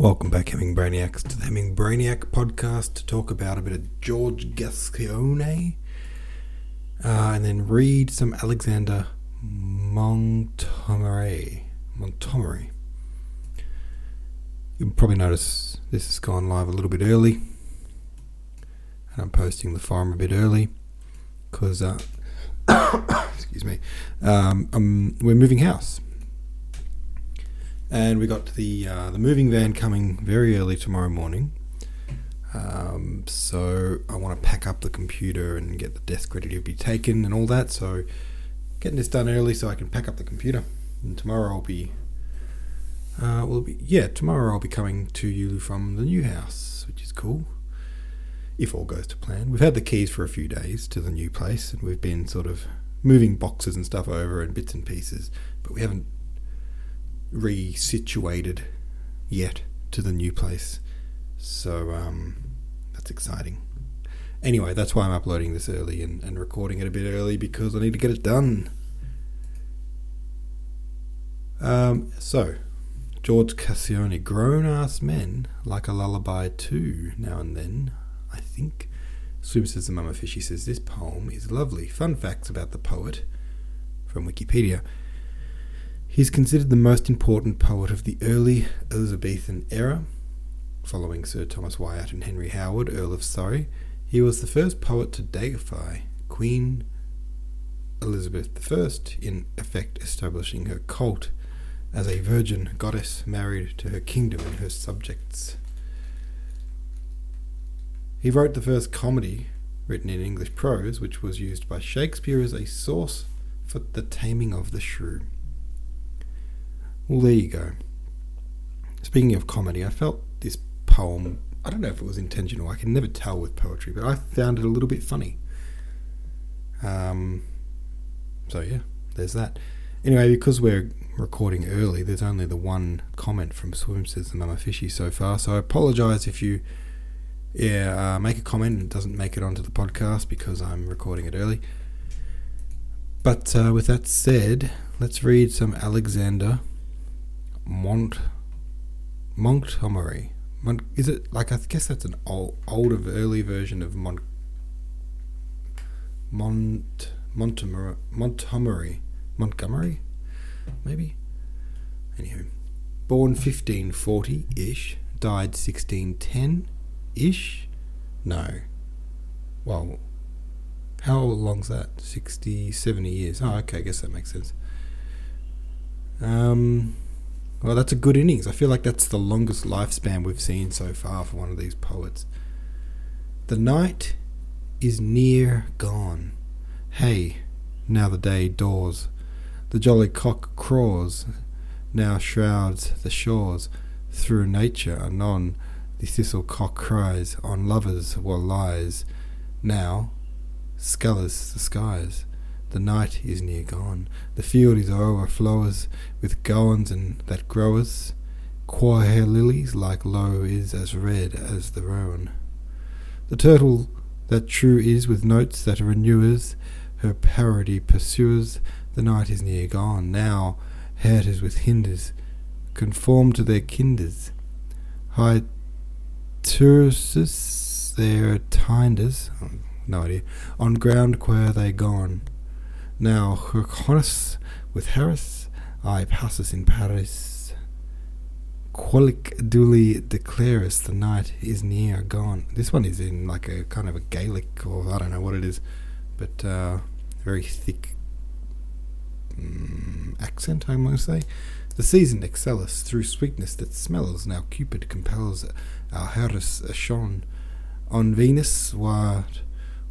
Welcome back, Hemming Brainiacs, to the Hemming Brainiac podcast to talk about a bit of George Gascoigne uh, and then read some Alexander Montgomerie. Montgomerie. You'll probably notice this has gone live a little bit early. And I'm posting the forum a bit early because, uh, excuse me, um, um, we're moving house and we got the uh, the moving van coming very early tomorrow morning. Um, so I want to pack up the computer and get the desk ready to be taken and all that. So getting this done early so I can pack up the computer. And tomorrow I'll be, uh, will be yeah tomorrow I'll be coming to you from the new house, which is cool. If all goes to plan, we've had the keys for a few days to the new place, and we've been sort of moving boxes and stuff over and bits and pieces, but we haven't resituated yet to the new place. So um, that's exciting. Anyway, that's why I'm uploading this early and, and recording it a bit early because I need to get it done. Um, so, George Gascoigne, grown ass men like a lullaby too, now and then, I think. Swim says the Mama Fishy says this poem is lovely. Fun facts about the poet from Wikipedia. He is considered the most important poet of the early Elizabethan era. Following Sir Thomas Wyatt and Henry Howard, Earl of Surrey, he was the first poet to deify Queen Elizabeth I, in effect establishing her cult as a virgin goddess married to her kingdom and her subjects. He wrote the first comedy written in English prose, which was used by Shakespeare as a source for the taming of the shrew. Well, there you go. Speaking of comedy, I felt this poem, I don't know if it was intentional, I can never tell with poetry, but I found it a little bit funny. Um, so, yeah, there's that. Anyway, because we're recording early, there's only the one comment from Swim says Mama Fishy so far, so I apologise if you yeah, uh, make a comment and it doesn't make it onto the podcast because I'm recording it early. But uh, with that said, let's read some Alexander Mont Montgomerie. Mont, is it like I guess that's an old, older, early version of Mont Mont Montgomerie Montgomerie Montgomerie, maybe. Anywho, born fifteen forty ish, died sixteen ten ish. No, well, how long's that? 60, 70 years. Oh, okay, I guess that makes sense. Um, well, that's a good innings. I feel like that's the longest lifespan we've seen so far for one of these poets. The night is near gone. Hey, now the day dawns. The jolly cock crows, now shrouds the shores. Through nature anon the thistle cock cries on lovers while lies. Now scullers the skies. The night is near gone, the field is o'erflowers with gowans and that growers. Quail lilies like low is as red as the rowan. The turtle that true is with notes that renewers, her parody pursuers. The night is near gone, now hatters with hinders, conform to their kinders. High Tursus their tinders, oh, no idea, on ground where they gone. Now, Hyrcanus with Harris, I passes in Paris. Qualic duly declares the night is near gone. This one is in like a kind of a Gaelic, or I don't know what it is, but uh, very thick um, accent, going to say. The season excelleth through sweetness that smells. Now Cupid compels our Harris shone on Venus, what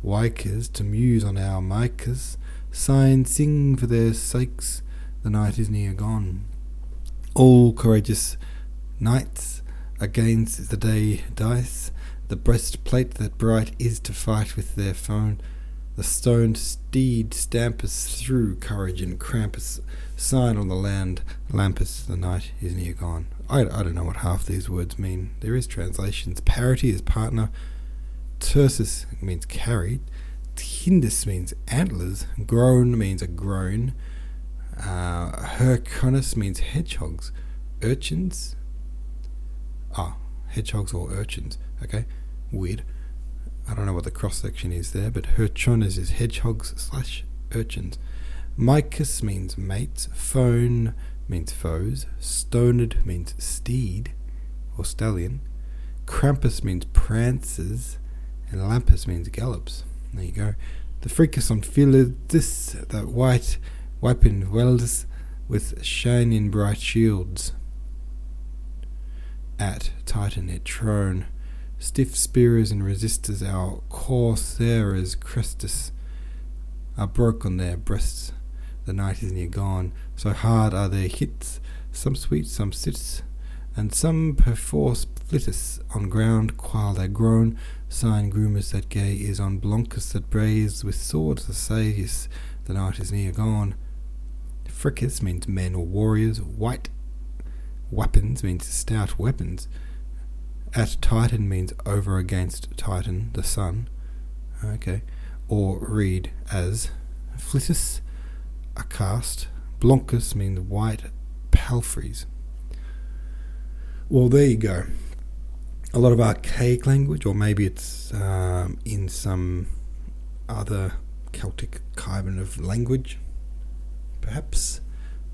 Wikers to muse on our Micas Signs sing for their sakes, the night is near gone. All courageous knights against the day dice, the breastplate that bright is to fight with their foe. The stoned steed stampers through courage and Krampus sign on the land. Lampus, the night is near gone. I, I don't know what half these words mean. There is translations. Parity is partner. Tersus means carried. Hindus means antlers. Groan means a groan. Uh, Hyrcanus means hedgehogs. Urchins. Ah, hedgehogs or urchins. Okay, weird. I don't know what the cross section is there, but herchonas is hedgehogs slash urchins. Micus means mates. Phone means foes. Stoned means steed or stallion. Krampus means prances. And Lampus means gallops. There you go. The Fricus on this that white weapon welds with shining bright shields. At Titan it trone Stiff spears and resistors our corsairs crestus are broke on their breasts. The night is near gone, so hard are their hits, some sweet, some sits, and some perforce flitteth on ground while they groan. Sign Grumus that gay is on Bloncus that braves with swords Assagius, the night is near gone. Fricus means men or warriors, white weapons means stout weapons. At Titan means over against Titan, the sun. Okay. Or read as Flittus, a cast. Bloncus means white palfreys. Well, there you go. A lot of archaic language, or maybe it's um, in some other Celtic kind of language, perhaps.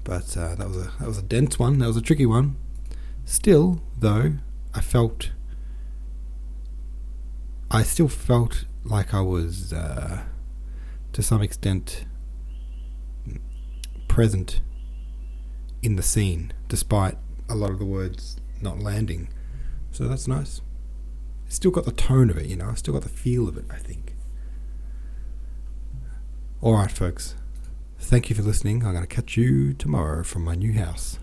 But uh, that was a that was a dense one. That was a tricky one. Still, though, I felt. I still felt like I was, uh, to some extent, present in the scene, despite a lot of the words not landing. So that's nice. It's Still got the tone of it, you know. I still got the feel of it. I think. All right, folks. Thank you for listening. I'm going to catch you tomorrow from my new house.